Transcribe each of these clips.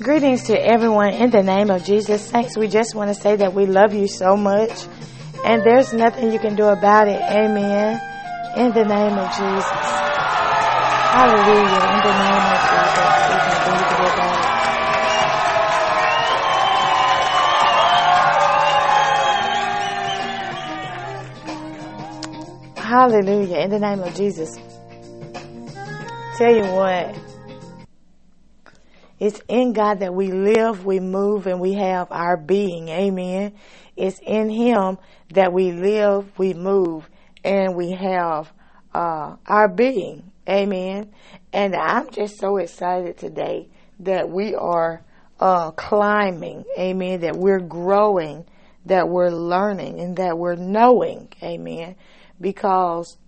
Greetings to everyone in the name of Jesus. Saints, we just want to say that we love you so much and there's nothing you can do about it. Amen. In the name of Jesus. Hallelujah. In the name of Jesus. Can do about it. Hallelujah. In the name of Jesus. Tell you what. It's in God that we live, we move, and we have our being. Amen. It's in Him that we live, we move, and we have uh, our being. Amen. And I'm just so excited today that we are uh, climbing. Amen. That we're growing, that we're learning, and that we're knowing. Amen. Because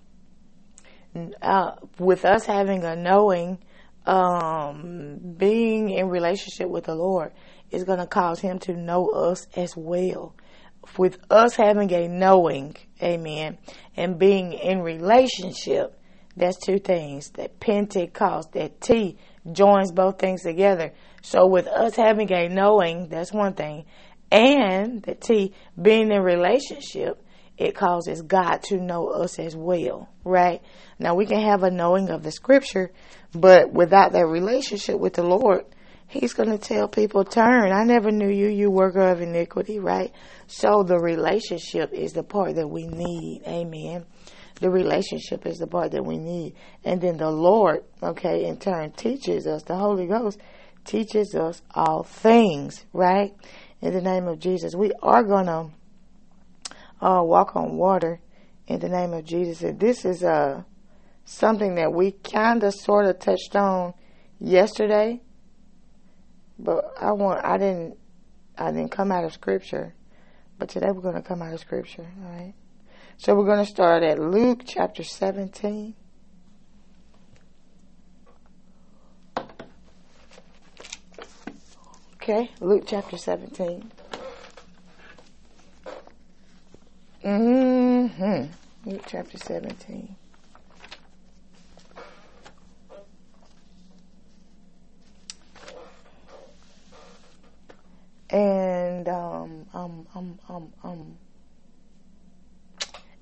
uh, with us having a knowing, um, being in relationship with the Lord is going to cause Him to know us as well. With us having a knowing, amen, and being in relationship, that's two things. That Pentecost, that T joins both things together. So with us having a knowing, that's one thing, and the T being in relationship, it causes God to know us as well, right? Now we can have a knowing of the scripture, but without that relationship with the Lord, He's going to tell people, turn. I never knew you, you worker of iniquity, right? So the relationship is the part that we need. Amen. The relationship is the part that we need. And then the Lord, okay, in turn teaches us, the Holy Ghost teaches us all things, right? In the name of Jesus. We are going to uh, walk on water in the name of Jesus. And this is uh, something that we kind of sort of touched on yesterday but I want I didn't I didn't come out of scripture. But today we're going to come out of scripture, all right? So we're going to start at Luke chapter 17. Okay, Luke chapter 17. Mm-hmm. Luke chapter 17. And um, um, um, um, um,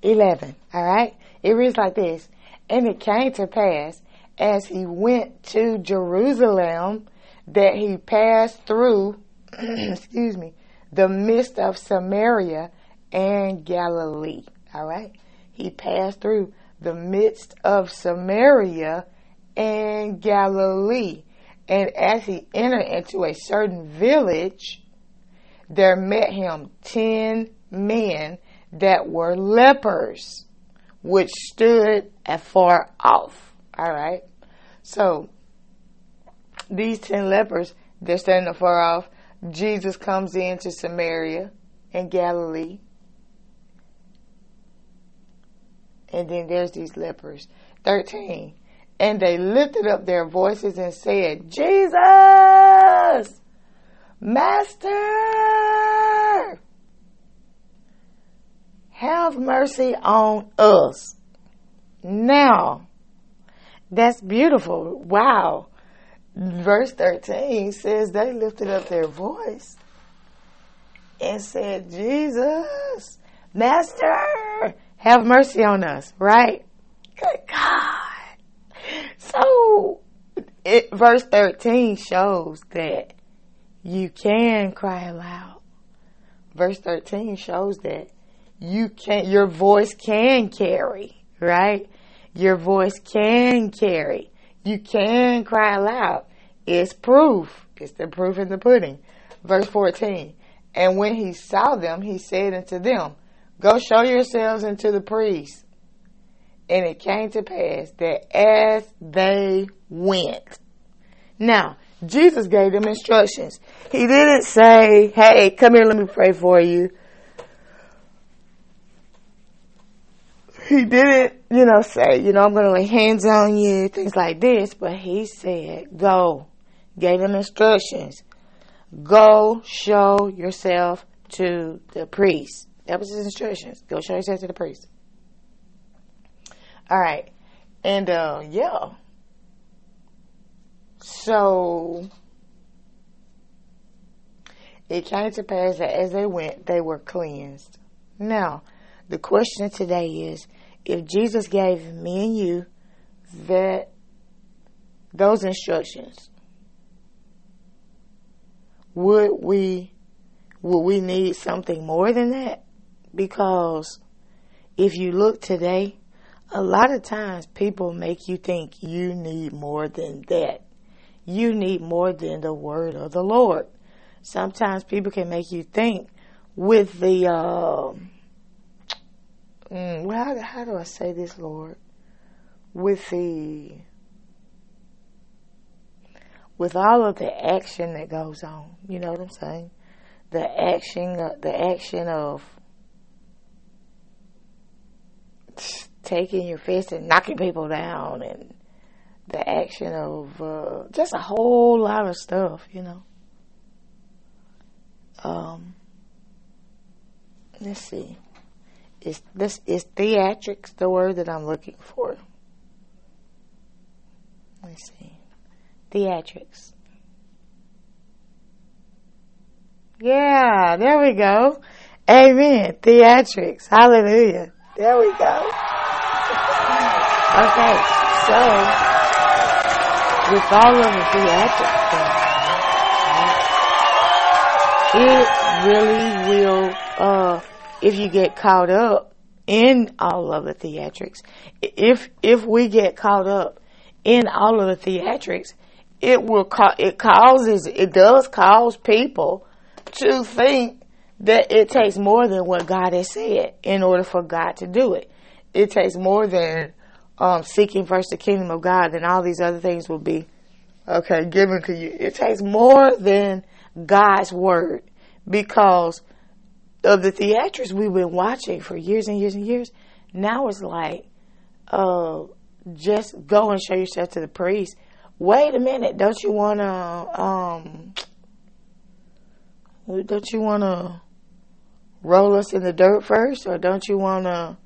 11. All right? It reads like this. And it came to pass as he went to Jerusalem that he passed through, excuse me, the midst of Samaria and Galilee. All right? He passed through the midst of Samaria and Galilee. And as he entered into a certain village, there met him ten men that were lepers, which stood afar off. All right. So these ten lepers, they're standing afar off. Jesus comes into Samaria and Galilee. And then there's these lepers. 13. And they lifted up their voices and said, Jesus! Master, have mercy on us. Now, that's beautiful. Wow. Verse 13 says they lifted up their voice and said, Jesus, Master, have mercy on us, right? Good God. So, it, verse 13 shows that you can cry aloud. Verse 13 shows that you can, your voice can carry, right? Your voice can carry. You can cry aloud. It's proof. It's the proof in the pudding. Verse 14. And when he saw them, he said unto them, Go show yourselves unto the priests. And it came to pass that as they went. Now, Jesus gave them instructions. He didn't say, hey, come here, let me pray for you. He didn't, you know, say, you know, I'm going to lay hands on you, things like this, but he said, go. Gave them instructions. Go show yourself to the priest. That was his instructions. Go show yourself to the priest. All right. And, uh, yeah. So it came to pass that as they went, they were cleansed. Now, the question today is if Jesus gave me and you that those instructions, would we would we need something more than that? Because if you look today, a lot of times people make you think you need more than that. You need more than the word of the Lord. Sometimes people can make you think with the, uh, well, how, how do I say this, Lord? With the, with all of the action that goes on, you know what I'm saying? The action, uh, the action of taking your fist and knocking people down and the action of uh, just a whole lot of stuff, you know. Um, let's see. Is this is theatrics the word that I'm looking for? Let's see. Theatrics. Yeah, there we go. Amen. Theatrics. Hallelujah. There we go. Okay, so with all of the theatrics it really will, uh, if you get caught up in all of the theatrics, if, if we get caught up in all of the theatrics, it will, ca- it causes, it does cause people to think that it takes more than what God has said in order for God to do it. It takes more than um, seeking first the kingdom of God, then all these other things will be okay given to you. It takes more than God's word because of the theatrics we've been watching for years and years and years. Now it's like, uh, just go and show yourself to the priest. Wait a minute, don't you want to, um, don't you want to roll us in the dirt first, or don't you want to,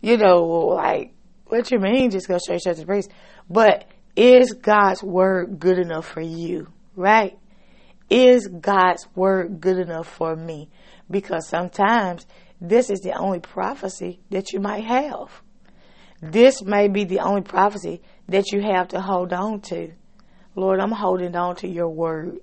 you know, like, what you mean? Just go straight to the priest. But is God's word good enough for you? Right? Is God's word good enough for me? Because sometimes this is the only prophecy that you might have. This may be the only prophecy that you have to hold on to. Lord, I'm holding on to your word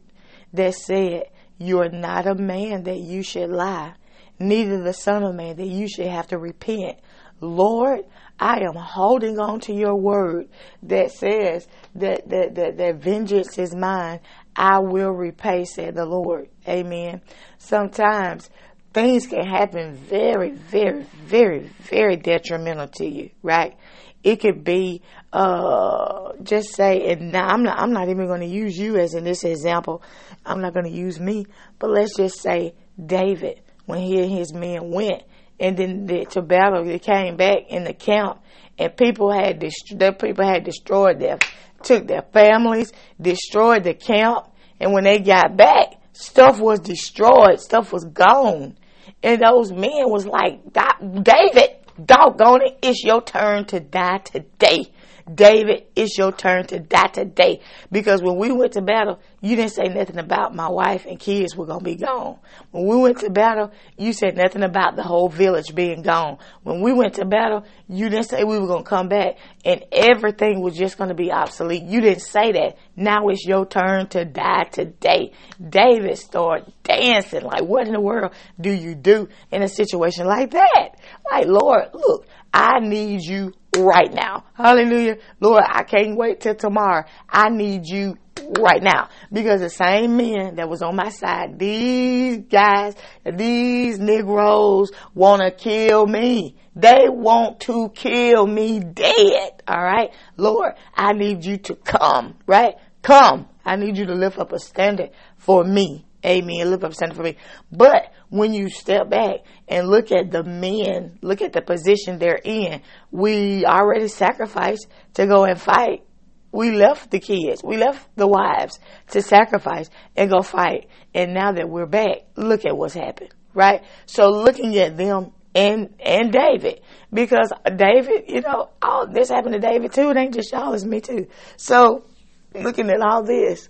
that said, You are not a man that you should lie, neither the Son of Man that you should have to repent. Lord, I am holding on to your word that says that, that, that, that vengeance is mine. I will repay, said the Lord. Amen. Sometimes things can happen very, very, very, very detrimental to you, right? It could be, uh, just say, and now I'm not, I'm not even going to use you as in this example. I'm not going to use me, but let's just say David, when he and his men went and then the, to battle. They came back in the camp, and people had dest- their people had destroyed their, took their families, destroyed the camp, and when they got back, stuff was destroyed, stuff was gone, and those men was like, David, doggone it, it's your turn to die today. David, it's your turn to die today. Because when we went to battle, you didn't say nothing about my wife and kids were going to be gone. When we went to battle, you said nothing about the whole village being gone. When we went to battle, you didn't say we were going to come back and everything was just going to be obsolete. You didn't say that. Now it's your turn to die today. David started dancing. Like, what in the world do you do in a situation like that? Like, Lord, look, I need you right now. Hallelujah. Lord, I can't wait till tomorrow. I need you right now because the same men that was on my side, these guys, these Negroes want to kill me. They want to kill me dead. All right. Lord, I need you to come, right? Come. I need you to lift up a standard for me. Amen. Lift up a for me. But when you step back and look at the men, look at the position they're in, we already sacrificed to go and fight. We left the kids, we left the wives to sacrifice and go fight. And now that we're back, look at what's happened, right? So looking at them and and David because David, you know, all this happened to David too. It ain't just y'all, it's me too. So looking at all this,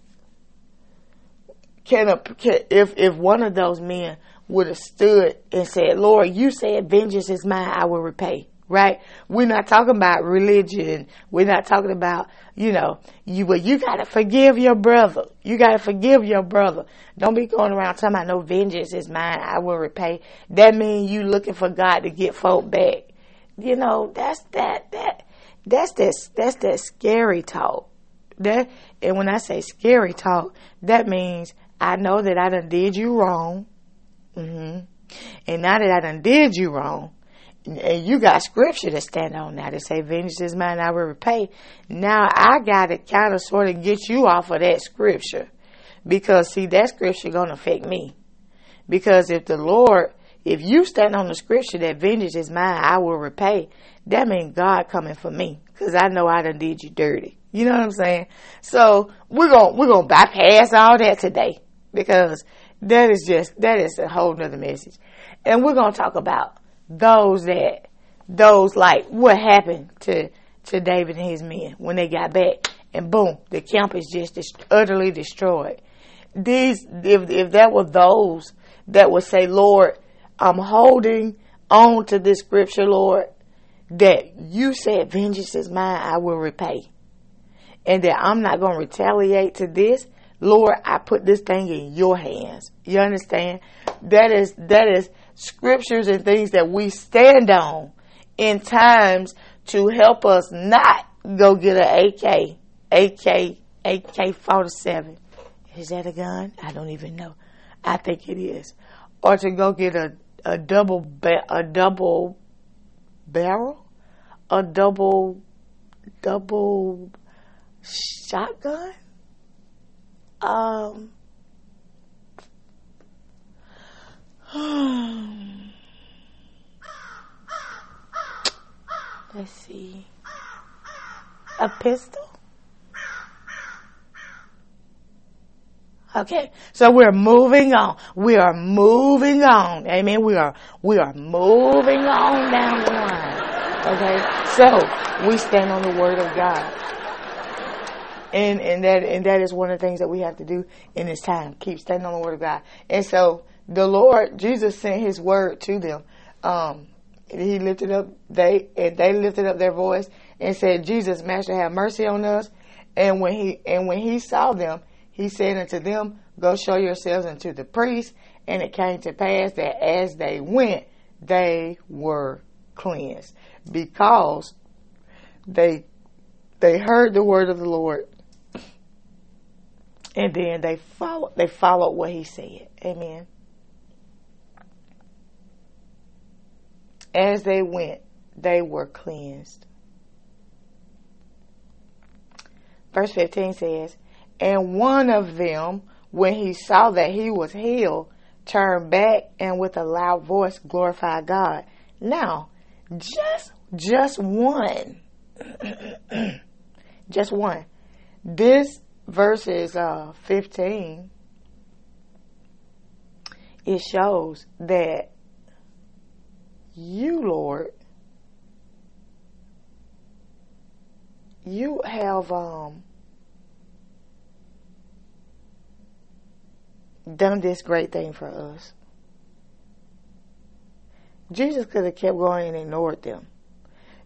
can, a, can if if one of those men would have stood and said, "Lord, you said vengeance is mine; I will repay." Right? We're not talking about religion. We're not talking about you know you. Well, you gotta forgive your brother. You gotta forgive your brother. Don't be going around talking about no vengeance is mine; I will repay. That means you looking for God to get folk back. You know that's that that that's that that's that scary talk. That and when I say scary talk, that means I know that I done did you wrong. Mm-hmm. And now that I done did you wrong, and you got scripture to stand on now to say, vengeance is mine, I will repay. Now I got to kind of sort of get you off of that scripture. Because see, that scripture gonna affect me. Because if the Lord, if you stand on the scripture that vengeance is mine, I will repay, that means God coming for me. Cause I know I done did you dirty. You know what I'm saying? So we're gonna, we're gonna bypass all that today. Because that is just, that is a whole nother message. And we're to talk about those that, those like what happened to, to David and his men when they got back and boom, the camp is just utterly destroyed. These, if, if that were those that would say, Lord, I'm holding on to this scripture, Lord, that you said vengeance is mine, I will repay. And that I'm not to retaliate to this. Lord, I put this thing in your hands. You understand? That is, that is scriptures and things that we stand on in times to help us not go get an AK, AK, AK 47. Is that a gun? I don't even know. I think it is. Or to go get a, a double, ba- a double barrel, a double, double shotgun um, let's see. A pistol? Okay, so we're moving on. We are moving on. Amen. We are we are moving on down the line. Okay, so we stand on the word of God and and that and that is one of the things that we have to do in this time. Keep standing on the word of God. And so the Lord Jesus sent His word to them. Um, he lifted up they and they lifted up their voice and said, "Jesus, Master, have mercy on us." And when he and when he saw them, he said unto them, "Go show yourselves unto the priests." And it came to pass that as they went, they were cleansed because they they heard the word of the Lord and then they follow they followed what he said. Amen. As they went, they were cleansed. Verse 15 says, And one of them, when he saw that he was healed, turned back and with a loud voice glorified God. Now, just just one. just one. This verses uh, 15, it shows that you, Lord, you have um, done this great thing for us. Jesus could have kept going and ignored them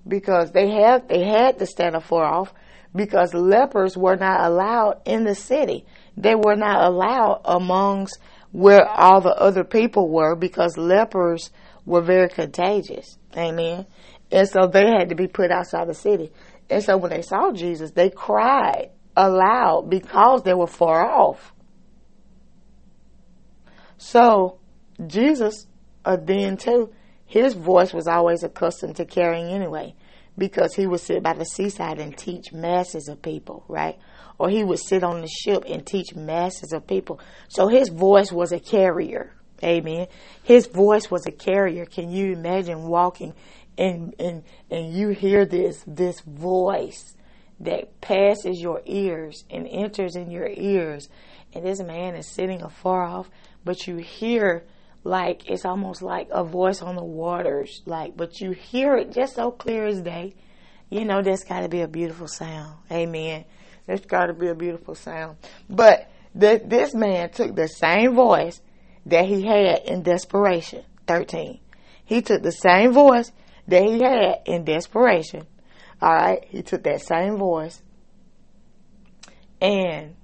because they had they had to stand afar off because lepers were not allowed in the city. They were not allowed amongst where all the other people were because lepers were very contagious. Amen. And so they had to be put outside the city. And so when they saw Jesus, they cried aloud because they were far off. So Jesus, uh, then too, his voice was always accustomed to carrying anyway because he would sit by the seaside and teach masses of people, right? Or he would sit on the ship and teach masses of people. So his voice was a carrier. Amen. His voice was a carrier. Can you imagine walking and and and you hear this this voice that passes your ears and enters in your ears and this man is sitting afar off, but you hear like it's almost like a voice on the waters, like, but you hear it just so clear as day. You know, that's got to be a beautiful sound. Amen. That's got to be a beautiful sound. But this man took the same voice that he had in desperation. 13. He took the same voice that he had in desperation. All right. He took that same voice and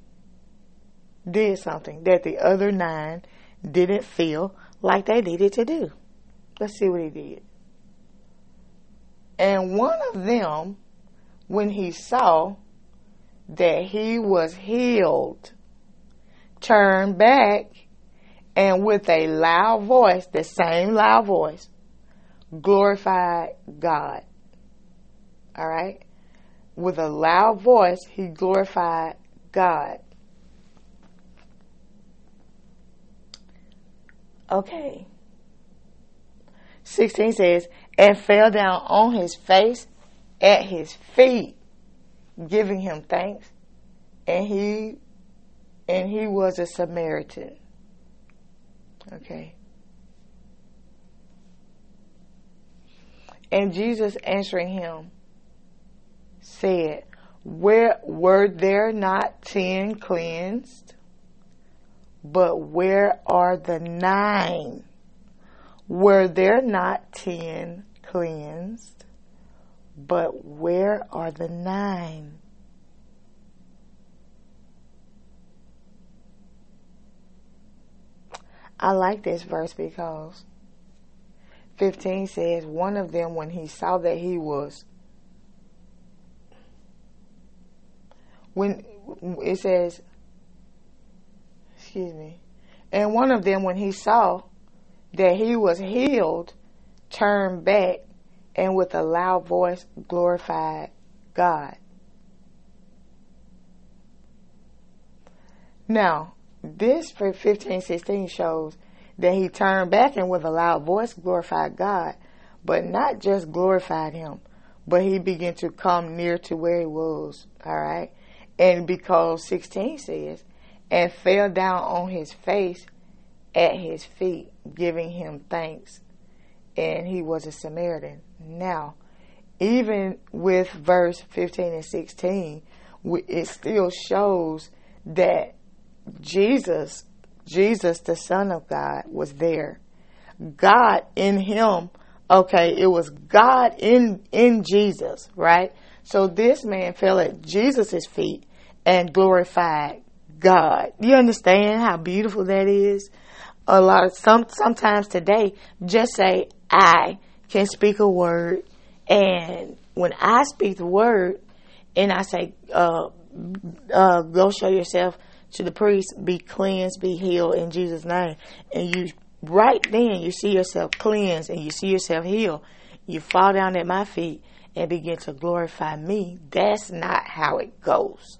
did something that the other nine didn't feel like they needed to do. Let's see what he did. And one of them, when he saw that he was healed, turned back and with a loud voice, the same loud voice, glorified God. All right? With a loud voice, he glorified God. Okay. 16 says, and fell down on his face at his feet, giving him thanks. And he and he was a Samaritan. Okay. And Jesus answering him said, Where were there not ten cleansed? But where are the nine? Were there not ten cleansed? But where are the nine? I like this verse because 15 says, One of them, when he saw that he was, when it says, excuse me, and one of them, when he saw that he was healed, turned back and with a loud voice glorified God. Now, this for 15, 16 shows that he turned back and with a loud voice glorified God, but not just glorified him, but he began to come near to where he was. All right. And because 16 says, and fell down on his face at his feet, giving him thanks. And he was a Samaritan. Now, even with verse 15 and 16, it still shows that Jesus, Jesus, the Son of God, was there. God in him, okay, it was God in, in Jesus, right? So this man fell at Jesus' feet and glorified God. You understand how beautiful that is? A lot of some sometimes today, just say I can speak a word, and when I speak the word, and I say, uh, uh, "Go show yourself to the priest, be cleansed, be healed in Jesus' name," and you right then you see yourself cleansed and you see yourself healed, you fall down at my feet and begin to glorify me. That's not how it goes.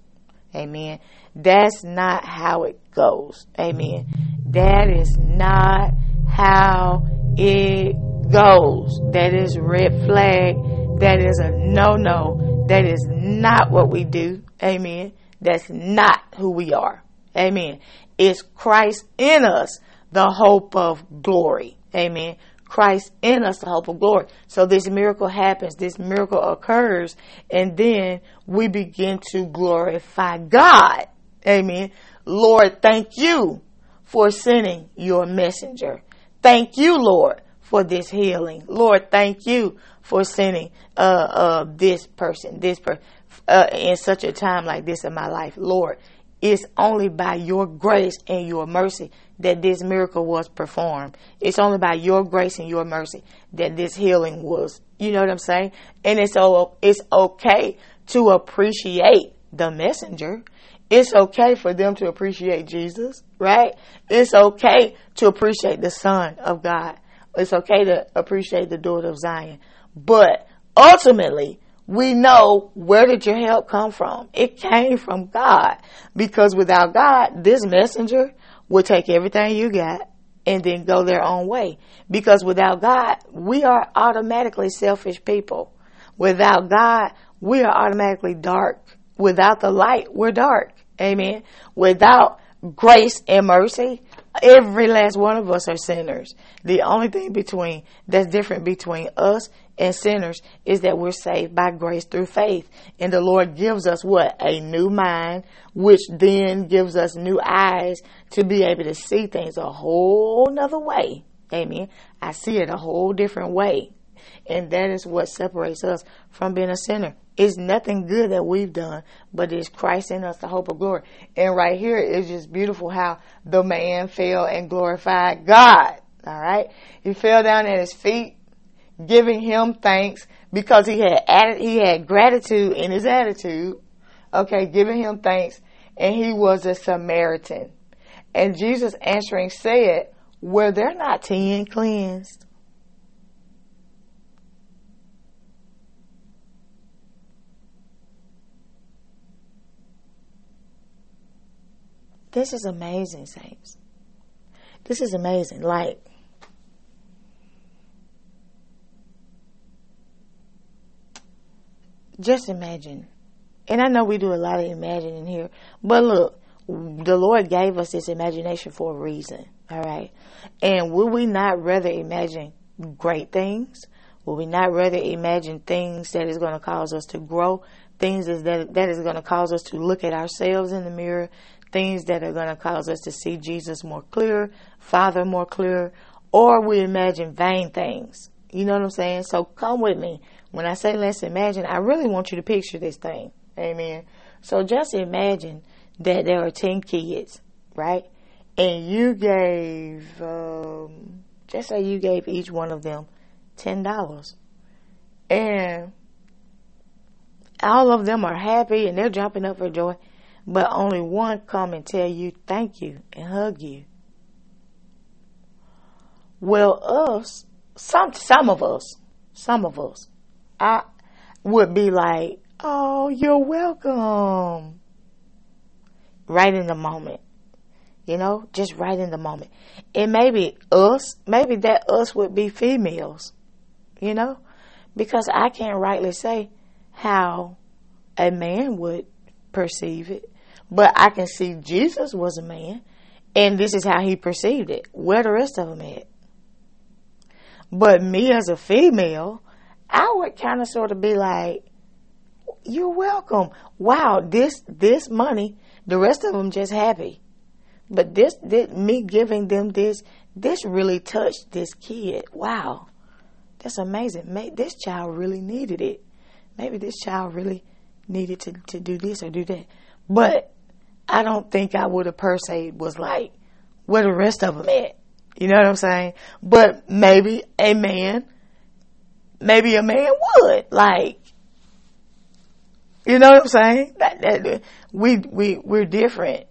Amen. That's not how it goes. Amen. That is not how it goes. That is red flag. That is a no no. That is not what we do. Amen. That's not who we are. Amen. It's Christ in us, the hope of glory. Amen. Christ in us, the hope of glory. So this miracle happens, this miracle occurs, and then we begin to glorify God. Amen. Lord, thank you for sending your messenger. Thank you, Lord, for this healing. Lord, thank you for sending uh, uh, this person, this person, uh, in such a time like this in my life. Lord, it's only by your grace and your mercy that this miracle was performed. It's only by your grace and your mercy that this healing was. You know what I'm saying? And it's it's okay to appreciate the messenger. It's okay for them to appreciate Jesus, right? It's okay to appreciate the Son of God. It's okay to appreciate the daughter of Zion. But ultimately, we know where did your help come from? It came from God. Because without God, this messenger will take everything you got and then go their own way. Because without God, we are automatically selfish people. Without God, we are automatically dark. Without the light, we're dark. Amen. Without grace and mercy, every last one of us are sinners. The only thing between that's different between us and sinners is that we're saved by grace through faith. And the Lord gives us what? A new mind, which then gives us new eyes to be able to see things a whole nother way. Amen. I see it a whole different way. And that is what separates us from being a sinner. It's nothing good that we've done, but it's Christ in us, the hope of glory. And right here is just beautiful how the man fell and glorified God. All right. He fell down at his feet, giving him thanks because he had added, he had gratitude in his attitude. Okay. Giving him thanks. And he was a Samaritan. And Jesus answering said, were there not ten cleansed? This is amazing, saints. This is amazing. Like, just imagine. And I know we do a lot of imagining here, but look, the Lord gave us this imagination for a reason. All right. And would we not rather imagine great things? Would we not rather imagine things that is going to cause us to grow? Things that, that is going to cause us to look at ourselves in the mirror? Things that are going to cause us to see Jesus more clear, Father more clear? Or we imagine vain things. You know what I'm saying? So come with me. When I say let's imagine, I really want you to picture this thing. Amen. So just imagine that there are 10 kids, right? and you gave, um, just say you gave each one of them ten dollars, and all of them are happy and they're jumping up for joy, but only one come and tell you thank you and hug you. Well, us, some some of us, some of us, I would be like, "Oh, you're welcome." Right in the moment you know, just right in the moment. And maybe us, maybe that us would be females, you know, because I can't rightly say how a man would perceive it, but I can see Jesus was a man, and this is how he perceived it. Where the rest of them at? But me as a female, I would kind of sort of be like, "You're welcome." Wow, this this money. The rest of them just happy but this, this, me giving them this, this really touched this kid. Wow. That's amazing. Maybe this child really needed it. Maybe this child really needed to, to do this or do that. But I don't think I would have per se was like, where the rest of them at? You know what I'm saying? But maybe a man, maybe a man would like, you know what I'm saying? That, that, we we we're different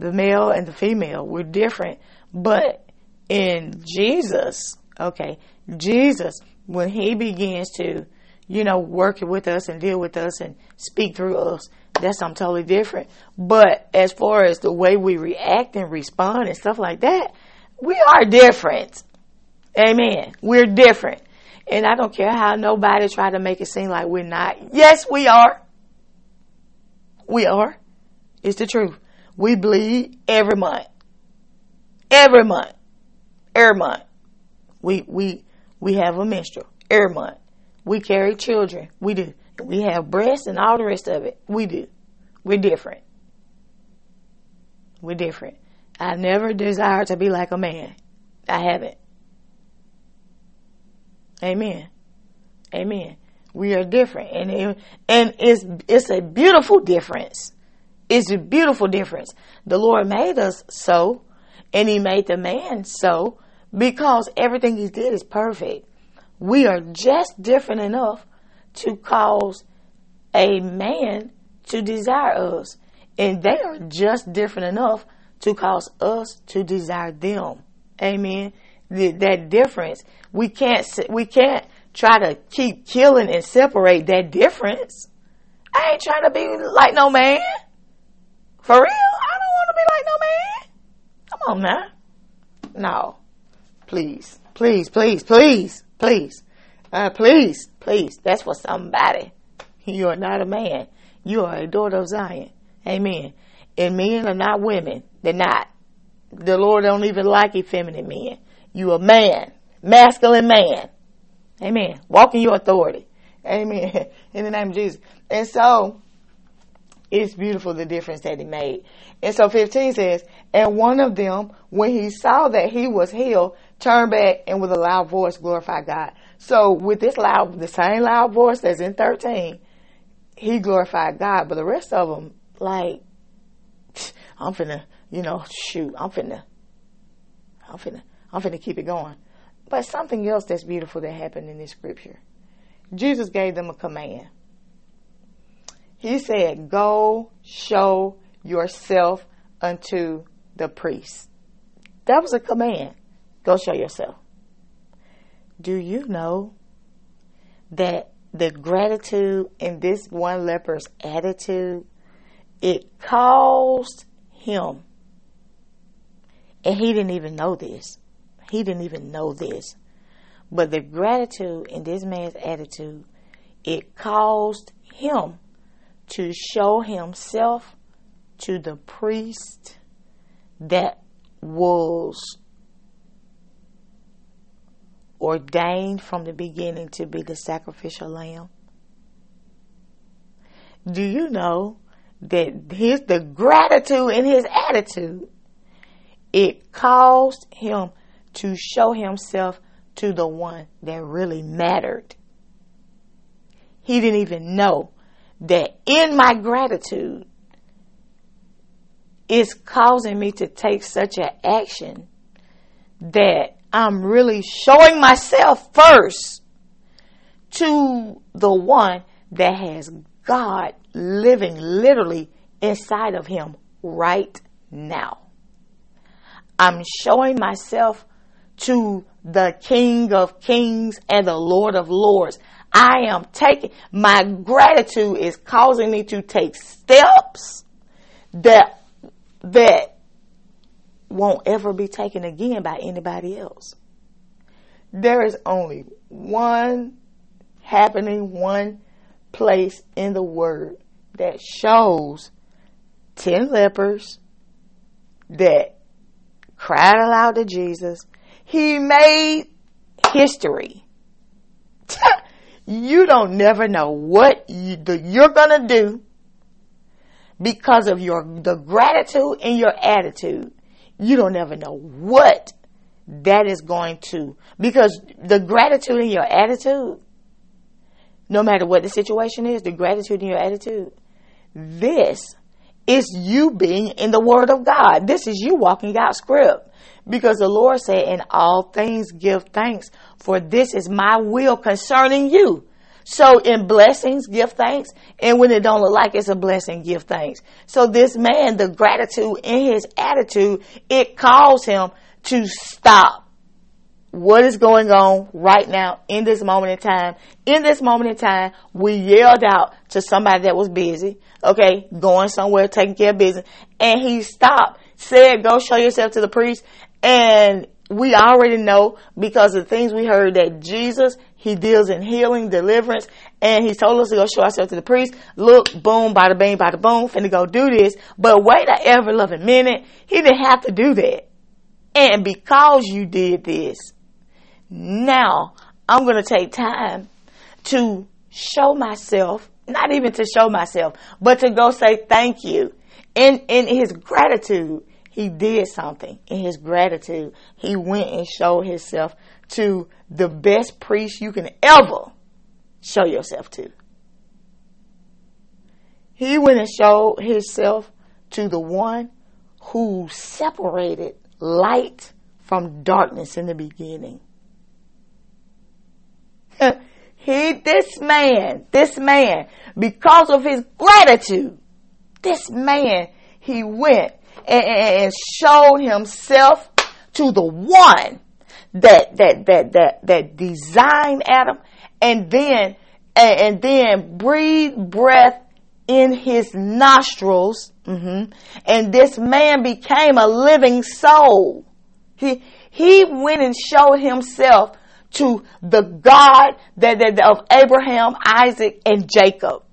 the male and the female. We're different. But in Jesus, okay, Jesus, when he begins to, you know, work with us and deal with us and speak through us, that's something totally different. But as far as the way we react and respond and stuff like that, we are different. Amen. We're different. And I don't care how nobody try to make it seem like we're not. Yes, we are. We are. It's the truth. We bleed every month. Every month. Every month. We, we, we have a menstrual every month. We carry children. We do. We have breasts and all the rest of it. We do. We're different. We're different. I never desired to be like a man. I haven't. Amen. Amen. We are different, and and it's it's a beautiful difference. It's a beautiful difference. The Lord made us so, and He made the man so, because everything He did is perfect. We are just different enough to cause a man to desire us, and they are just different enough to cause us to desire them. Amen. The, that difference, we can't we can't try to keep killing and separate that difference. I ain't trying to be like no man. For real? I don't want to be like no man. Come on now. No. Please. Please, please, please, please. Uh, please, please. That's for somebody. You are not a man. You are a daughter of Zion. Amen. And men are not women. They're not. The Lord don't even like effeminate men. You a man. Masculine man. Amen. Walk in your authority. Amen. In the name of Jesus. And so, it's beautiful the difference that he made. And so 15 says, and one of them, when he saw that he was healed, turned back and with a loud voice glorify God. So with this loud, the same loud voice that's in 13, he glorified God. But the rest of them, like, I'm finna, you know, shoot, I'm finna, I'm finna, I'm finna keep it going. But something else that's beautiful that happened in this scripture. Jesus gave them a command. He said, Go show yourself unto the priest. That was a command. Go show yourself. Do you know that the gratitude in this one leper's attitude, it caused him, and he didn't even know this. He didn't even know this. But the gratitude in this man's attitude, it caused him to show himself to the priest that was ordained from the beginning to be the sacrificial lamb. Do you know that his the gratitude in his attitude it caused him to show himself to the one that really mattered. He didn't even know that in my gratitude is causing me to take such an action that I'm really showing myself first to the one that has God living literally inside of him right now. I'm showing myself to the King of Kings and the Lord of Lords. I am taking, my gratitude is causing me to take steps that, that won't ever be taken again by anybody else. There is only one happening, one place in the Word that shows 10 lepers that cried aloud to Jesus. He made history. you don't never know what you, you're going to do because of your the gratitude and your attitude you don't ever know what that is going to, because the gratitude in your attitude, no matter what the situation is, the gratitude in your attitude, this is you being in the Word of God. This is you walking out script. Because the Lord said, in all things give thanks, for this is my will concerning you. So in blessings, give thanks. And when it don't look like it's a blessing, give thanks. So this man, the gratitude in his attitude, it calls him to stop what is going on right now in this moment in time. In this moment in time, we yelled out to somebody that was busy, okay, going somewhere, taking care of business, and he stopped, said, go show yourself to the priest, and we already know because of the things we heard that Jesus, he deals in healing, deliverance, and he told us to go show ourselves to the priest. Look, boom, bada bing, bada boom, finna go do this. But wait a ever loving minute. He didn't have to do that. And because you did this, now I'm gonna take time to show myself, not even to show myself, but to go say thank you in, in his gratitude he did something in his gratitude. He went and showed himself to the best priest you can ever show yourself to. He went and showed himself to the one who separated light from darkness in the beginning. he, this man, this man, because of his gratitude, this man, he went and, and showed himself to the one that that that that that design Adam and then and, and then breathed breath in his nostrils mm-hmm, and this man became a living soul he he went and showed himself to the God that, that of Abraham, Isaac, and Jacob.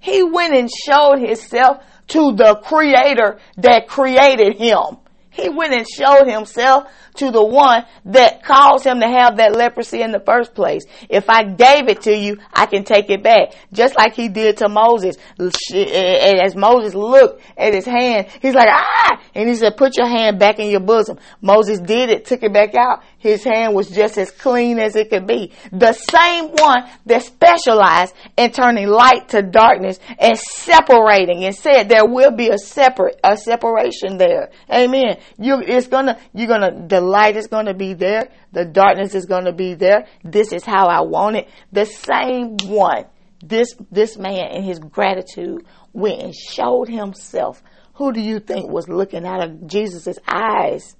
He went and showed himself to the creator that created him. He went and showed himself to the one that caused him to have that leprosy in the first place. If I gave it to you, I can take it back. Just like he did to Moses. As Moses looked at his hand, he's like, ah! And he said, put your hand back in your bosom. Moses did it, took it back out. His hand was just as clean as it could be. The same one that specialized in turning light to darkness and separating and said there will be a separate, a separation there. Amen. You, it's gonna, you're gonna, the light is gonna be there. The darkness is gonna be there. This is how I want it. The same one. This, this man in his gratitude went and showed himself. Who do you think was looking out of Jesus' eyes?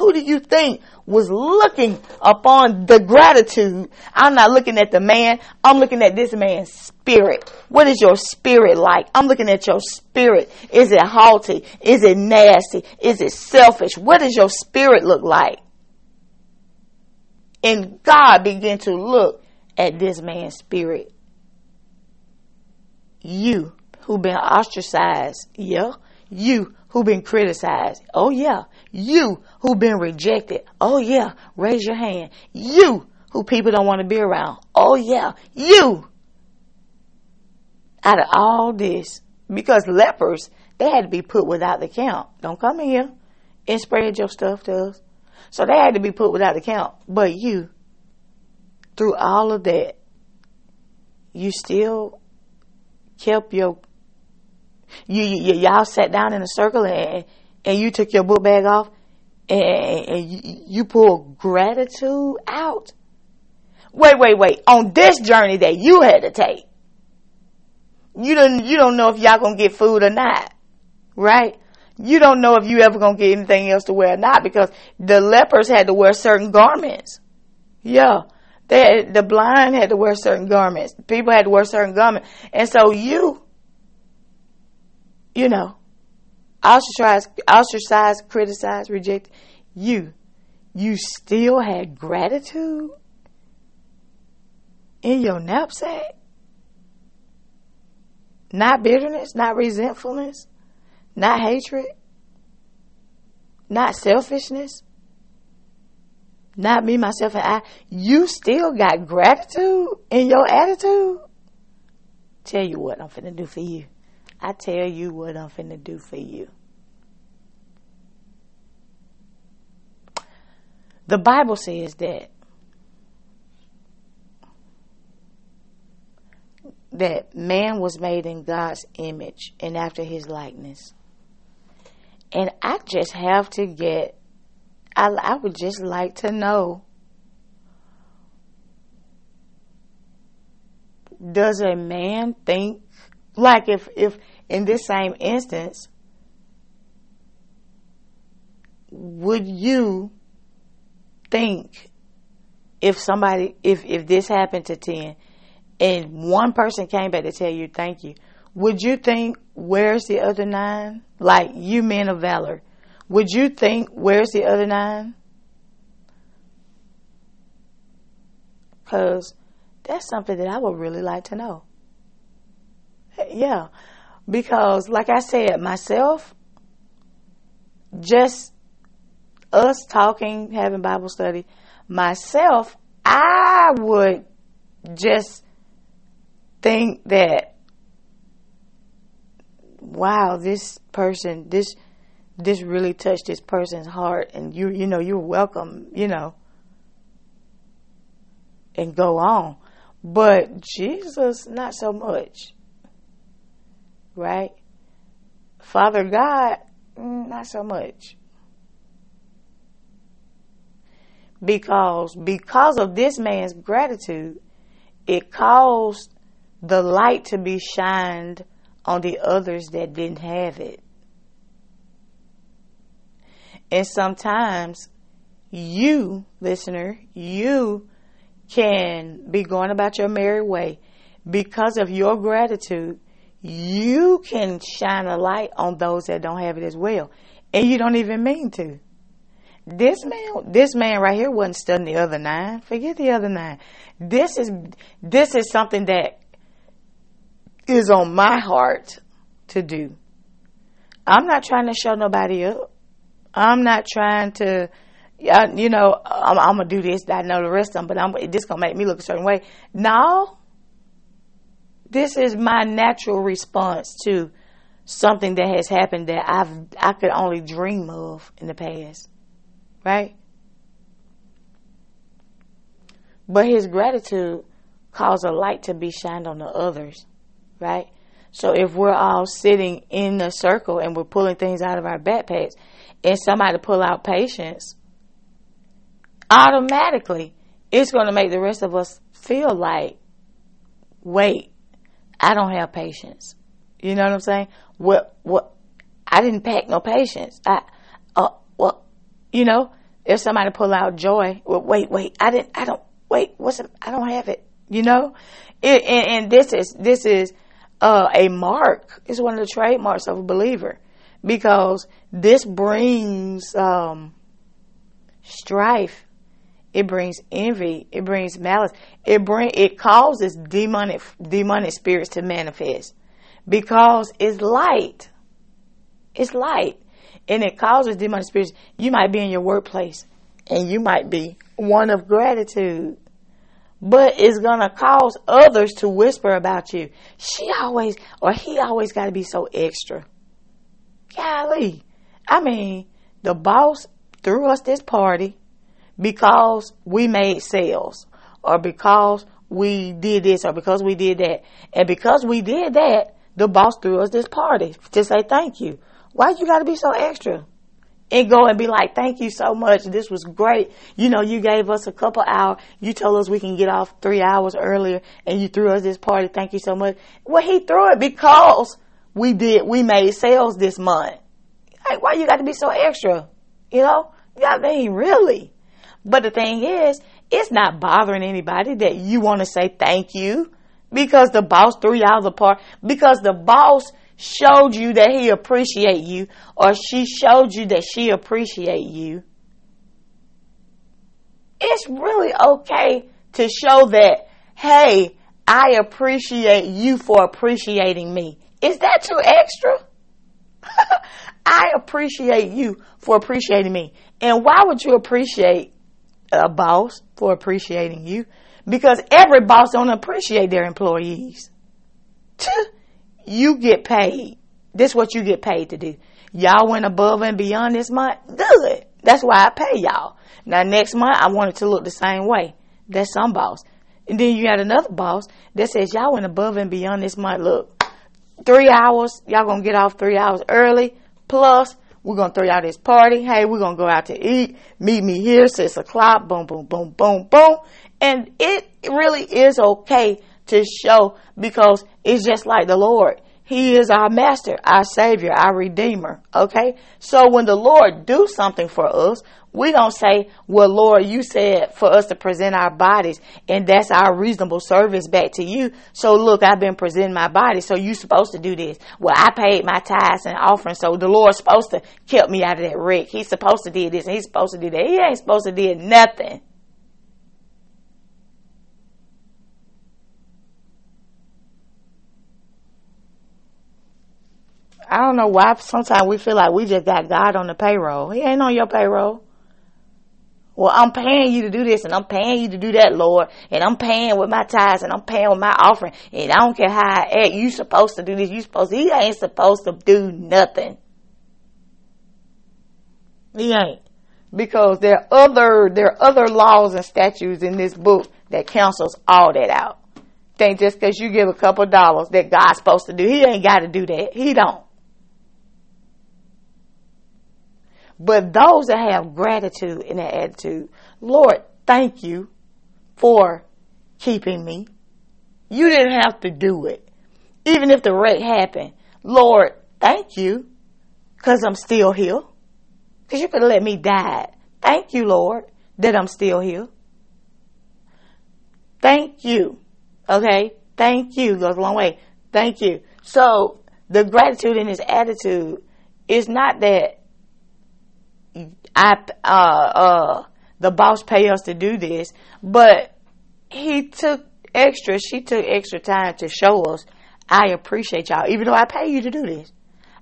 Who do you think was looking upon the gratitude? I'm not looking at the man. I'm looking at this man's spirit. What is your spirit like? I'm looking at your spirit. Is it haughty? Is it nasty? Is it selfish? What does your spirit look like? And God began to look at this man's spirit. You who've been ostracized, yeah. You who been criticized, oh yeah. You who've been rejected. Oh yeah. Raise your hand. You who people don't want to be around. Oh yeah. You. Out of all this, because lepers, they had to be put without the count. Don't come in here and spread your stuff to us. So they had to be put without the count. But you, through all of that, you still kept your you, you y'all sat down in a circle and and you took your book bag off and, and you, you pulled gratitude out. Wait, wait, wait. On this journey that you had to take, you don't, you don't know if y'all gonna get food or not, right? You don't know if you ever gonna get anything else to wear or not because the lepers had to wear certain garments. Yeah. They, the blind had to wear certain garments. People had to wear certain garments. And so you, you know, ostracized, ostracized, criticized, rejected, you, you still had gratitude in your knapsack? Not bitterness, not resentfulness, not hatred, not selfishness, not me, myself, and I. You still got gratitude in your attitude? Tell you what I'm finna do for you. I tell you what I'm finna do for you. The Bible says that that man was made in God's image and after his likeness. And I just have to get I, I would just like to know does a man think like if if in this same instance would you think if somebody if if this happened to 10 and one person came back to tell you thank you would you think where's the other nine? Like you men of valor would you think where's the other nine? Because that's something that i would really like to know. Yeah because like i said myself just us talking, having Bible study, myself, I would just think that, wow, this person, this, this really touched this person's heart, and you, you know, you're welcome, you know, and go on. But Jesus, not so much, right? Father God, mm, not so much. because because of this man's gratitude, it caused the light to be shined on the others that didn't have it. And sometimes you, listener, you can be going about your merry way because of your gratitude. You can shine a light on those that don't have it as well. And you don't even mean to. This man, this man right here wasn't studying the other nine. Forget the other nine. This is, this is something that is on my heart to do. I'm not trying to show nobody up. I'm not trying to, you know, I'm, I'm gonna do this. I know the rest of them, but I'm this gonna make me look a certain way. No, this is my natural response to something that has happened that I've I could only dream of in the past, right? But his gratitude caused a light to be shined on the others, right? So if we're all sitting in a circle and we're pulling things out of our backpacks and somebody pull out patience, automatically it's going to make the rest of us feel like, wait, I don't have patience. You know what I'm saying? What, what, I didn't pack no patience. I, uh, well, you know, if somebody pull out joy, well, wait, wait, I didn't, I don't, wait, what's it, I don't have it. You know, it, and, and this is, this is, uh, a mark. It's one of the trademarks of a believer because this brings um, strife. It brings envy. It brings malice. It bring it causes demonic demonic spirits to manifest because it's light. It's light, and it causes demonic spirits. You might be in your workplace, and you might be one of gratitude but it's gonna cause others to whisper about you. She always or he always got to be so extra. Golly, I mean, the boss threw us this party because we made sales, or because we did this, or because we did that, and because we did that, the boss threw us this party to say thank you. Why you got to be so extra? and go and be like, thank you so much. This was great. You know, you gave us a couple hours. You told us we can get off three hours earlier and you threw us this party. Thank you so much. Well, he threw it because we did, we made sales this month. Like, why you got to be so extra? You know, I mean, really. But the thing is, it's not bothering anybody that you want to say thank you because the boss threw y'all the party because the boss showed you that he appreciate you or she showed you that she appreciate you, it's really okay to show that, hey, I appreciate you for appreciating me. Is that too extra? I appreciate you for appreciating me. And why would you appreciate a boss for appreciating you? Because every boss don't appreciate their employees. you get paid. This is what you get paid to do. Y'all went above and beyond this month. Good. That's why I pay y'all. Now next month I want it to look the same way. That's some boss. And then you got another boss that says y'all went above and beyond this month. Look, three hours. Y'all gonna get off three hours early. Plus, we're gonna throw y'all this party. Hey, we're gonna go out to eat. Meet me here six o'clock. Boom, boom, boom, boom, boom. And it really is okay to show because it's just like the Lord. He is our master, our savior, our redeemer. Okay? So when the Lord do something for us, we don't say, well, Lord, you said for us to present our bodies and that's our reasonable service back to you. So look, I've been presenting my body. So you're supposed to do this. Well, I paid my tithes and offering. So the Lord's supposed to keep me out of that wreck. He's supposed to do this and he's supposed to do that. He ain't supposed to do nothing. I don't know why sometimes we feel like we just got God on the payroll. He ain't on your payroll. Well, I'm paying you to do this and I'm paying you to do that, Lord. And I'm paying with my tithes and I'm paying with my offering. And I don't care how I act. You supposed to do this. You supposed to, he ain't supposed to do nothing. He ain't. Because there are other, there are other laws and statutes in this book that cancels all that out. Think just cause you give a couple dollars that God's supposed to do. He ain't got to do that. He don't. But those that have gratitude in their attitude, Lord, thank you for keeping me. You didn't have to do it. Even if the wreck happened, Lord, thank you because I'm still here. Because you could have let me die. Thank you, Lord, that I'm still here. Thank you. Okay? Thank you goes a long way. Thank you. So the gratitude in his attitude is not that I uh uh the boss pay us to do this, but he took extra. She took extra time to show us. I appreciate y'all, even though I pay you to do this.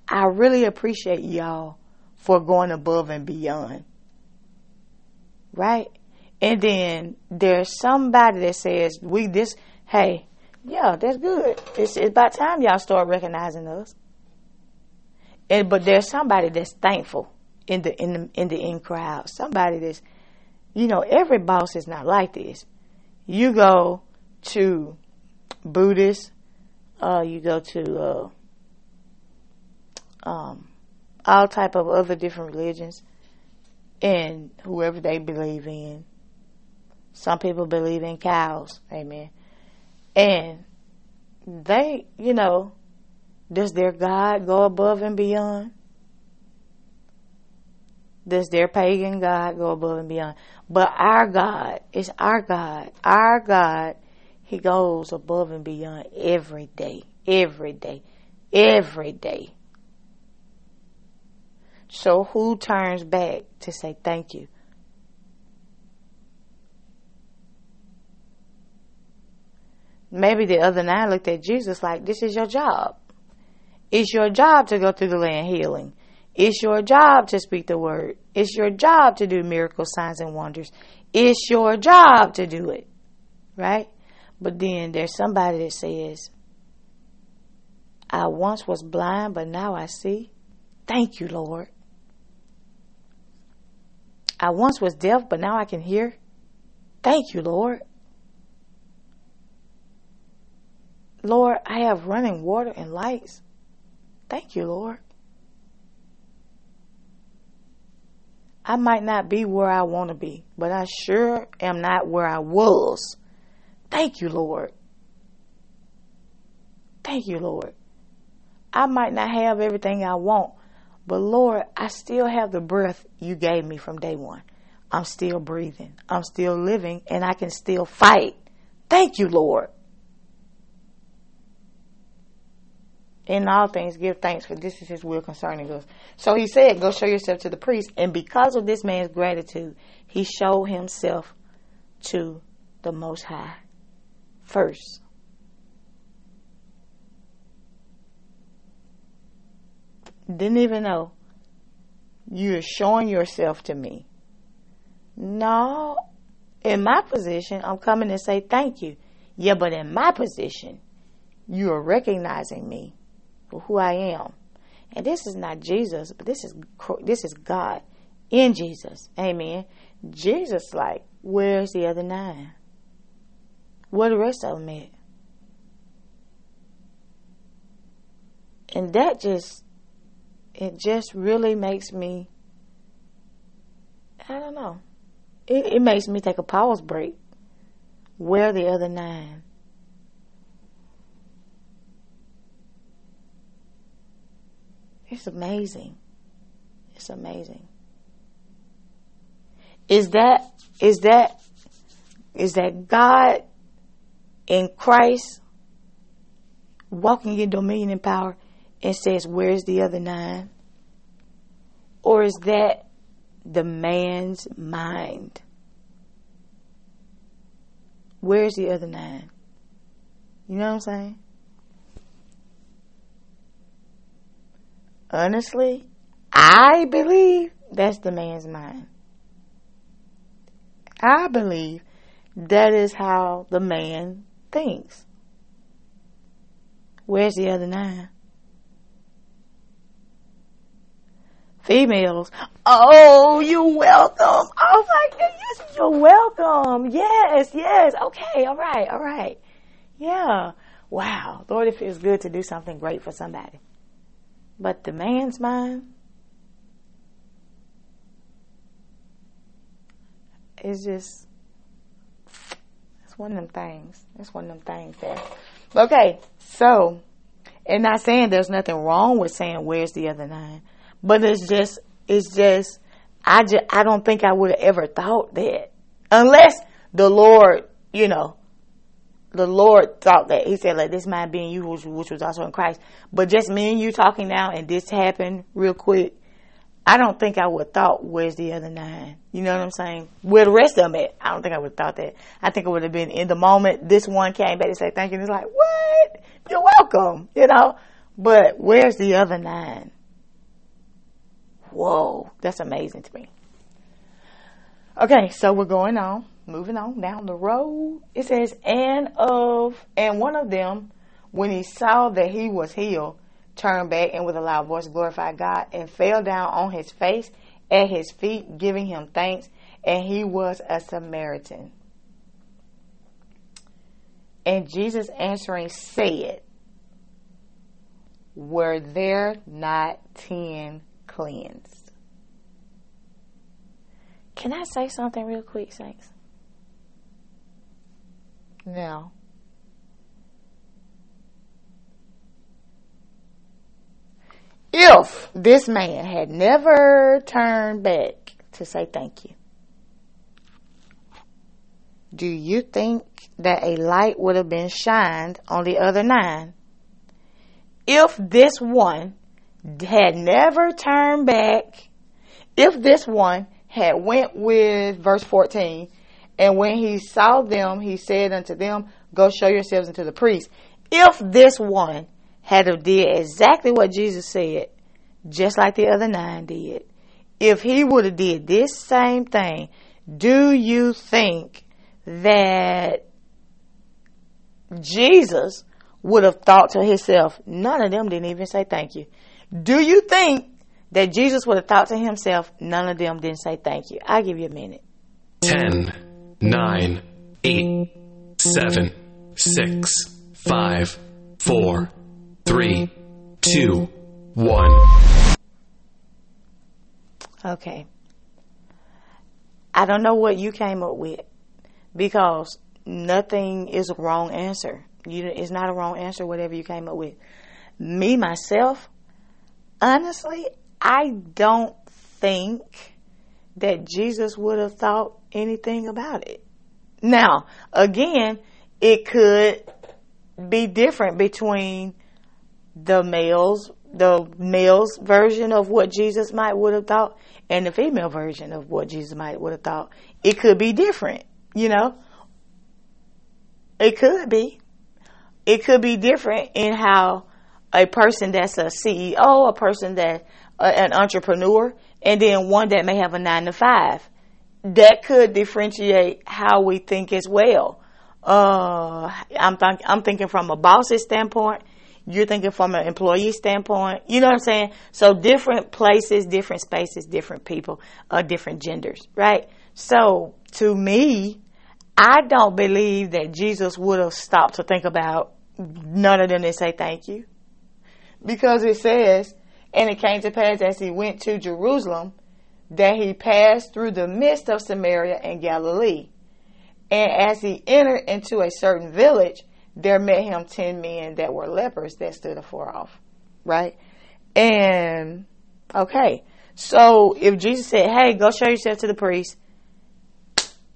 I really appreciate y'all for going above and beyond. Right? And then there's somebody that says, we this, hey, yeah, that's good. It's, it's about time y'all start recognizing us. And, but there's somebody that's thankful in the, in the, in the in crowd. Somebody that's, you know, every boss is not like this. You go to Buddhist, uh, you go to, uh, um, all type of other different religions and whoever they believe in. Some people believe in cows, amen. And they, you know, does their God go above and beyond? Does their pagan God go above and beyond? But our God is our God. Our God, He goes above and beyond every day, every day, every day. So who turns back to say thank you? Maybe the other nine looked at Jesus like, this is your job. It's your job to go through the land healing. It's your job to speak the word. It's your job to do miracle signs and wonders. It's your job to do it. Right? But then there's somebody that says, I once was blind, but now I see. Thank you, Lord. I once was deaf, but now I can hear. Thank you, Lord. Lord, I have running water and lights. Thank you, Lord. I might not be where I want to be, but I sure am not where I was. Thank you, Lord. Thank you, Lord. I might not have everything I want, but Lord, I still have the breath you gave me from day one. I'm still breathing. I'm still living and I can still fight. Thank you, Lord. In all things, give thanks, for this is his will concerning us. So he said, Go show yourself to the priest. And because of this man's gratitude, he showed himself to the Most High first. Didn't even know you're showing yourself to me. No, in my position, I'm coming to say thank you. Yeah, but in my position, you are recognizing me for who I am. And this is not Jesus, but this is this is God in Jesus. Amen. Jesus, like, where's the other nine? Where the rest of them at? And that just it just really makes me, I don't know, it, it makes me take a pause break. Where the other nine? It's amazing. It's amazing. Is that is that is that God in Christ walking in dominion and power and says, Where's the other nine? Or is that the man's mind? Where's the other nine? You know what I'm saying? Honestly, I believe that's the man's mind. I believe that is how the man thinks. Where's the other nine? females. Oh, you're welcome. Oh my goodness, you're welcome. Yes, yes. Okay, all right, all right. Yeah. Wow. Lord, it feels good to do something great for somebody. But the man's mind is just it's one of them things. It's one of them things there. Okay, so and not saying there's nothing wrong with saying where's the other nine. But it's just, it's just, I just, I don't think I would have ever thought that unless the Lord, you know, the Lord thought that. He said, let this mind be in you, which, which was also in Christ. But just me and you talking now and this happened real quick, I don't think I would have thought, where's the other nine? You know what I'm saying? Where the rest of them at? I don't think I would have thought that. I think it would have been in the moment this one came back and said thank you. And it's like, what? You're welcome, you know? But where's the other nine? whoa, that's amazing to me. Okay, so we're going on, moving on down the road. It says, and of, and one of them, when he saw that he was healed, turned back and with a loud voice glorified God and fell down on his face at his feet, giving him thanks. And he was a Samaritan. And Jesus answering said, Were there not ten cleansed? Can I say something real quick, Saints? Now, if this man had never turned back to say thank you, do you think that a light would have been shined on the other nine? If this one had never turned back, if this one had went with verse 14, and when he saw them, he said unto them, Go show yourselves unto the priest. If this one had have did exactly what Jesus said, just like the other nine did, if he would have did this same thing, do you think that Jesus would have thought to himself, none of them didn't even say thank you. Do you think that Jesus would have thought to himself, none of them didn't say thank you? I'll give you a minute. 10, 9, 8, 7, 6, 5, 4, three, two, one. Okay. I don't know what you came up with because nothing is a wrong answer. You, it's not a wrong answer, whatever you came up with. Me, myself, honestly, I don't think that Jesus would have thought anything about it. Now, again, it could be different between the males, the male's version of what Jesus might would have thought and the female version of what Jesus might would have thought. It could be different, you know? It could be. It could be different in how a person that's a CEO, a person that uh, an entrepreneur, and then one that may have a nine to five. That could differentiate how we think as well. Uh, I'm, th- I'm thinking from a boss's standpoint you're thinking from an employee standpoint. You know what I'm saying? So different places, different spaces, different people, uh, different genders, right? So to me, I don't believe that Jesus would have stopped to think about none of them and say thank you. Because it says, and it came to pass as he went to Jerusalem that he passed through the midst of Samaria and Galilee. And as he entered into a certain village, there met him 10 men that were lepers that stood afar off. Right? And, okay. So if Jesus said, hey, go show yourself to the priest.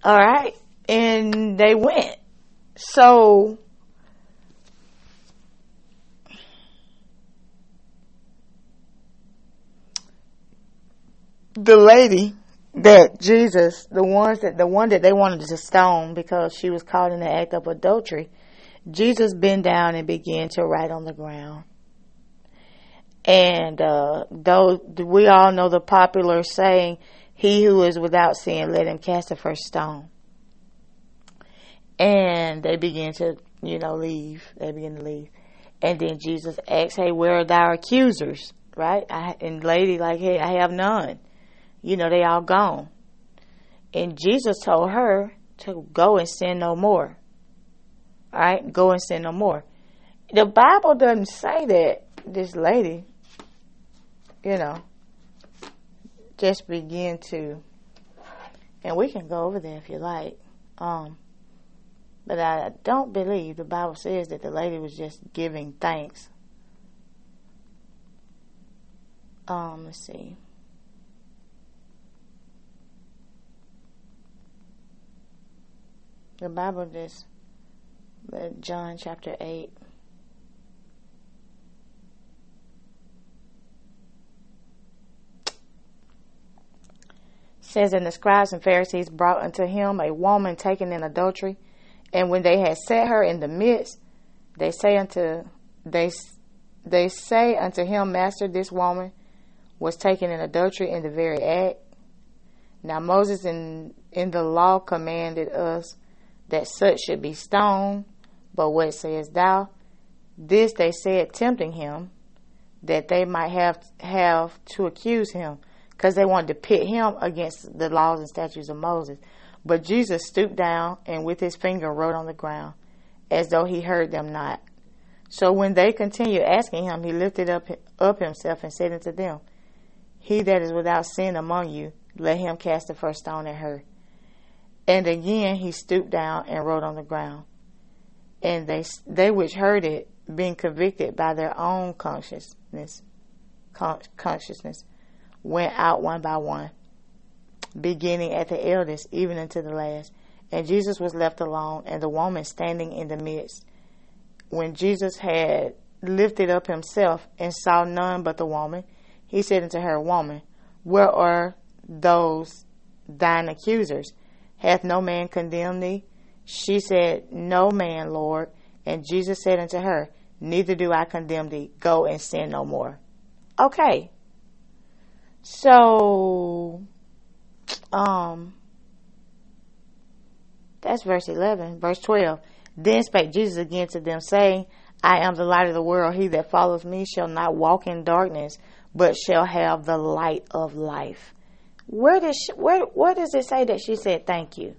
All right. And they went. So, the lady that Jesus, the ones that the one that they wanted to stone because she was caught in the act of adultery, Jesus bent down and began to write on the ground. And uh, though we all know the popular saying, "He who is without sin, let him cast the first stone." And they began to, you know, leave. They began to leave. And then Jesus asked, "Hey, where are thy accusers?" Right? I, and lady, like, "Hey, I have none." You know, they all gone. And Jesus told her to go and sin no more. All right, go and sin no more. The Bible doesn't say that this lady, you know, just begin to, and we can go over there if you like. Um, but I don't believe the Bible says that the lady was just giving thanks. Um, let's see. The Bible just uh, John chapter 8. says, And the scribes and Pharisees brought unto him a woman taken in adultery, and when they had set her in the midst, they say unto they they say unto him, Master, this woman was taken in adultery in the very act. Now Moses in in the law commanded us that such should be stoned, but what sayest thou? This they said, tempting him, that they might have have to accuse him, because they wanted to pit him against the laws and statutes of Moses. But Jesus stooped down and with his finger wrote on the ground, as though he heard them not. So when they continued asking him, he lifted up up himself and said unto them, He that is without sin among you, let him cast the first stone at her. And again he stooped down and wrote on the ground. And they they which heard it, being convicted by their own consciousness, consciousness, went out one by one, beginning at the eldest, even unto the last. And Jesus was left alone, and the woman standing in the midst. When Jesus had lifted up himself and saw none but the woman, he said unto her, Woman, where are those thine accusers? Hath no man condemned thee? She said, No man, Lord. And Jesus said unto her, Neither do I condemn thee. Go and sin no more. Okay. So, um, that's verse 11. Verse 12. Then spake Jesus again to them, saying, I am the light of the world. He that follows me shall not walk in darkness, but shall have the light of life. Where does she, where where does it say that she said thank you?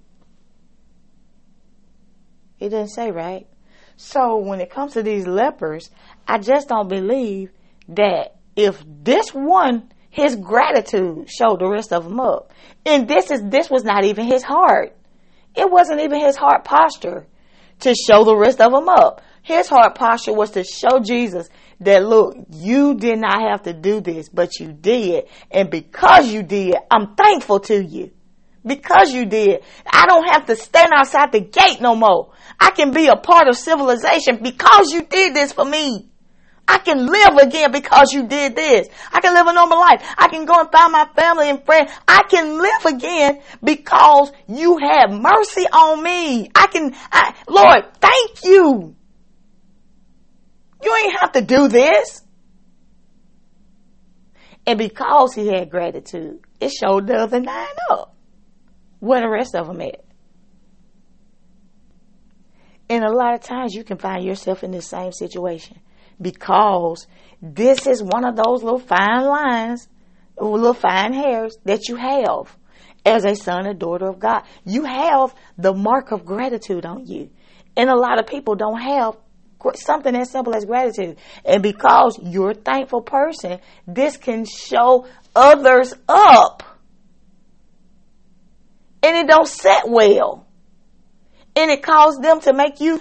It doesn't say right. So when it comes to these lepers, I just don't believe that if this one his gratitude showed the rest of them up, and this is this was not even his heart. It wasn't even his heart posture to show the rest of them up. His heart posture was to show Jesus that look, you did not have to do this, but you did. And because you did, I'm thankful to you. Because you did. I don't have to stand outside the gate no more. I can be a part of civilization because you did this for me. I can live again because you did this. I can live a normal life. I can go and find my family and friends. I can live again because you had mercy on me. I can, I, Lord, thank you. You ain't have to do this. And because he had gratitude, it showed the other nine up. Where the rest of them at? And a lot of times you can find yourself in the same situation because this is one of those little fine lines, little fine hairs that you have as a son or daughter of God. You have the mark of gratitude on you. And a lot of people don't have something as simple as gratitude. And because you're a thankful person, this can show others up. And it don't set well. And it caused them to make you,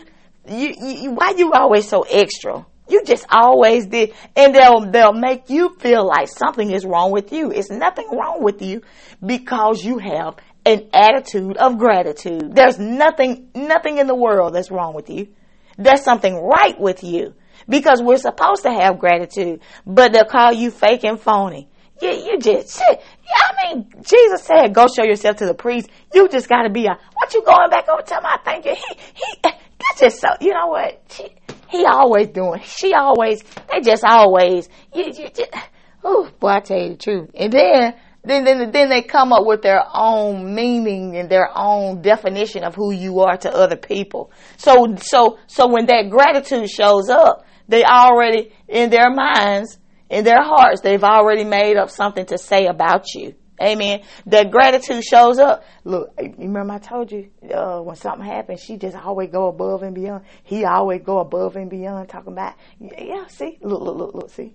you, you why you always so extra? You just always did. And they'll, they'll make you feel like something is wrong with you. It's nothing wrong with you because you have an attitude of gratitude. There's nothing, nothing in the world that's wrong with you. There's something right with you because we're supposed to have gratitude, but they'll call you fake and phony. You, you just, shit. I mean, Jesus said, go show yourself to the priest. You just gotta be a, what you going back over to my thank you? He, he, that's just so, you know what? She, he always doing, she always, they just always, you, you just, oh, boy, I tell you the truth. And then, then, then, then they come up with their own meaning and their own definition of who you are to other people. So, so, so when that gratitude shows up, they already, in their minds, in their hearts, they've already made up something to say about you. Amen. That gratitude shows up. Look, you remember I told you uh, when something happens, she just always go above and beyond. He always go above and beyond, talking about yeah. See, look, look, look, look. See,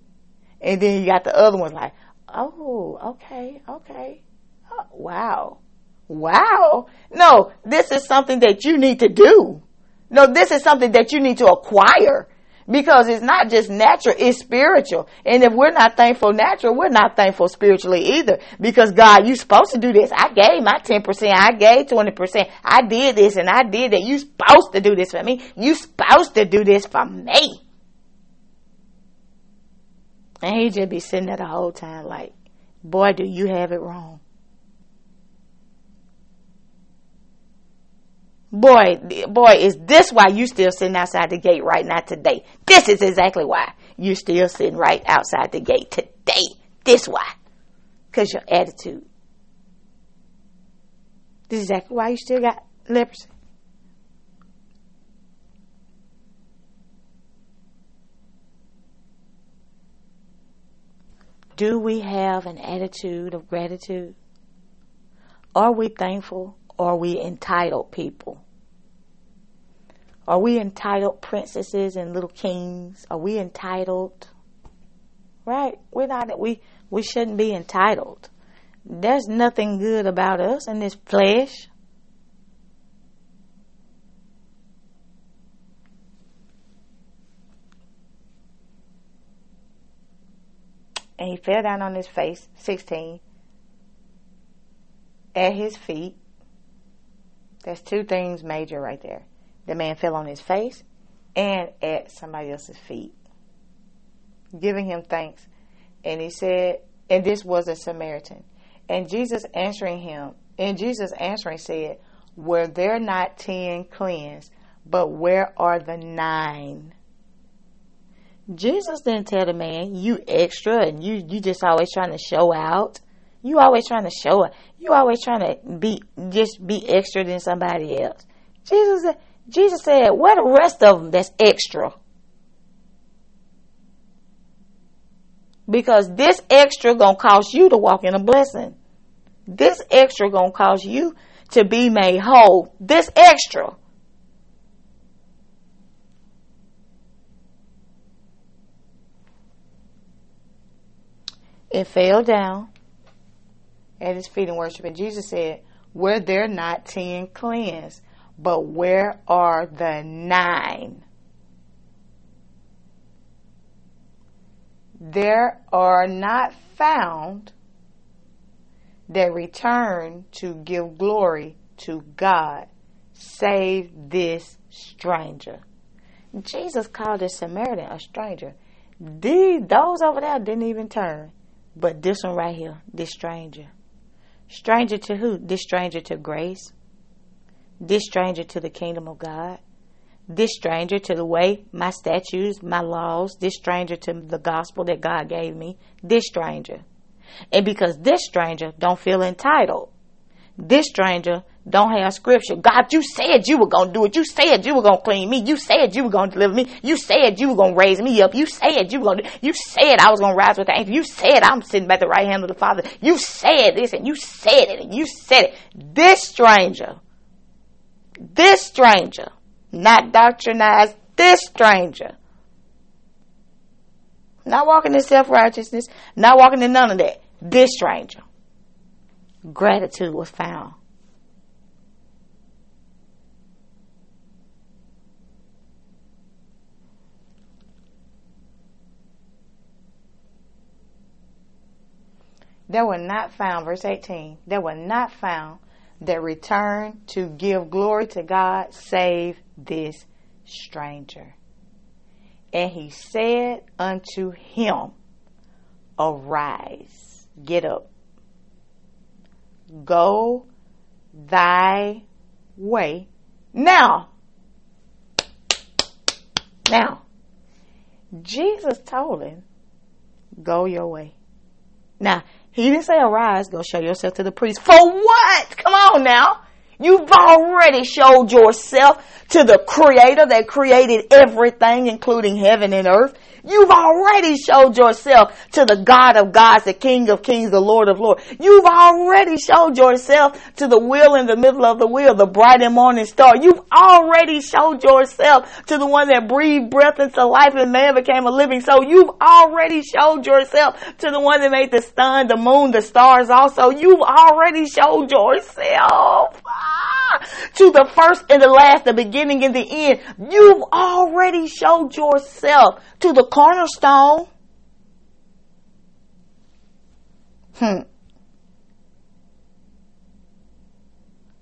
and then you got the other ones like, oh, okay, okay, oh, wow, wow. No, this is something that you need to do. No, this is something that you need to acquire because it's not just natural, it's spiritual. And if we're not thankful natural, we're not thankful spiritually either. Because God, you're supposed to do this. I gave my 10%, I gave 20%, I did this and I did that. You're supposed to do this for me. You're supposed to do this for me. And he just be sitting there the whole time like, boy, do you have it wrong. Boy, boy, is this why you still sitting outside the gate right now today? This is exactly why you're still sitting right outside the gate today. this why. Because your attitude. This is exactly why you still got leprosy. Do we have an attitude of gratitude? Are we thankful? Are we entitled people? Are we entitled princesses and little kings? Are we entitled? Right? We're not. We we shouldn't be entitled. There's nothing good about us in this flesh. And he fell down on his face, 16, at his feet. That's two things major right there. The man fell on his face and at somebody else's feet, giving him thanks. And he said, and this was a Samaritan. And Jesus answering him, and Jesus answering said, Were there not ten cleansed, but where are the nine? Jesus didn't tell the man, you extra and you, you just always trying to show out. You always trying to show it. You always trying to be just be extra than somebody else. Jesus Jesus said, "Where the rest of them that's extra?" Because this extra gonna cause you to walk in a blessing. This extra gonna cause you to be made whole. This extra. It fell down at his feet in worship. And Jesus said, Were there not ten cleansed? But where are the nine? There are not found that return to give glory to God, save this stranger. Jesus called this Samaritan a stranger. These, those over there didn't even turn. But this one right here, this stranger. Stranger to who? This stranger to grace. This stranger to the kingdom of God. This stranger to the way, my statutes, my laws. This stranger to the gospel that God gave me. This stranger. And because this stranger don't feel entitled. This stranger don't have scripture. God, you said you were going to do it. You said you were going to clean me. You said you were going to deliver me. You said you were going to raise me up. You said you were going to, you said I was going to rise with the angel. You said I'm sitting at the right hand of the Father. You said this and you said it and you said it. This stranger, this stranger, not doctrinized, this stranger, not walking in self righteousness, not walking in none of that. This stranger gratitude was found. There were not found, verse 18, there were not found that returned to give glory to God save this stranger. And he said unto him, Arise, get up, go thy way. Now, now, Jesus told him, go your way. Now, he didn't say arise, go show yourself to the priest. For what? Come on now. You've already showed yourself to the creator that created everything, including heaven and earth. You've already showed yourself to the God of gods, the King of kings, the Lord of lords. You've already showed yourself to the wheel in the middle of the wheel, the bright and morning star. You've already showed yourself to the one that breathed breath into life and man became a living soul. You've already showed yourself to the one that made the sun, the moon, the stars also. You've already showed yourself ah, to the first and the last, the beginning and the end. You've already showed yourself to the cornerstone. Hmm.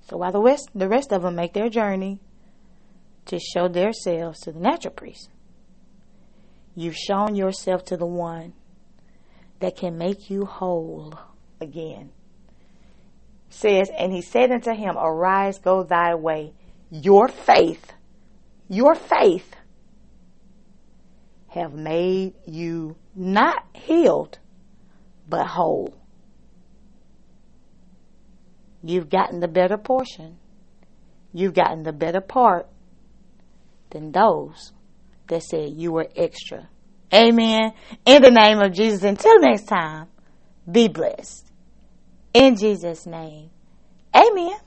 So while the rest, the rest of them make their journey to show themselves to the natural priest, you've shown yourself to the one that can make you whole again. Says, and he said unto him, Arise, go thy way. Your faith, your faith have made you not healed, but whole. You've gotten the better portion. You've gotten the better part than those that said you were extra. Amen. In the name of Jesus. Until next time, be blessed. In Jesus' name. Amen.